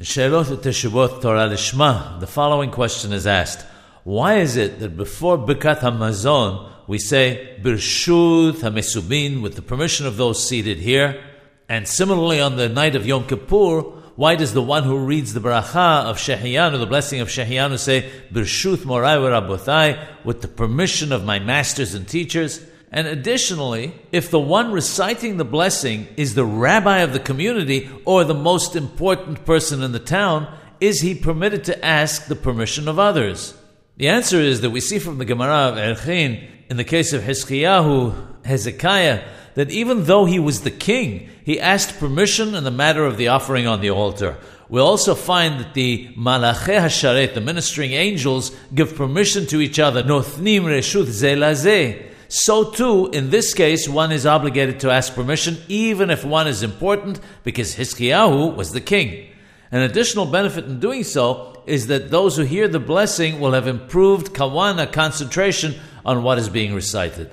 In Sheilot Teshuvot Torah Lishma, the following question is asked. Why is it that before Birkat HaMazon we say Birshut HaMesubin with the permission of those seated here? And similarly on the night of Yom Kippur, why does the one who reads the bracha of Shehiyanu, the blessing of Shehiyanu, say Birshut Morai Rabotai with the permission of my masters and teachers? And additionally, if the one reciting the blessing is the rabbi of the community or the most important person in the town, is he permitted to ask the permission of others? The answer is that we see from the Gemara of Erchin, in the case of Hizkiyahu, Hezekiah, that even though he was the king, he asked permission in the matter of the offering on the altar. We also find that the Malache Hasharet, the ministering angels, give permission to each other. Nothnim reshut zelazeh so too, in this case, one is obligated to ask permission, even if one is important, because Hizkiyahu was the king. An additional benefit in doing so is that those who hear the blessing will have improved kawana concentration on what is being recited.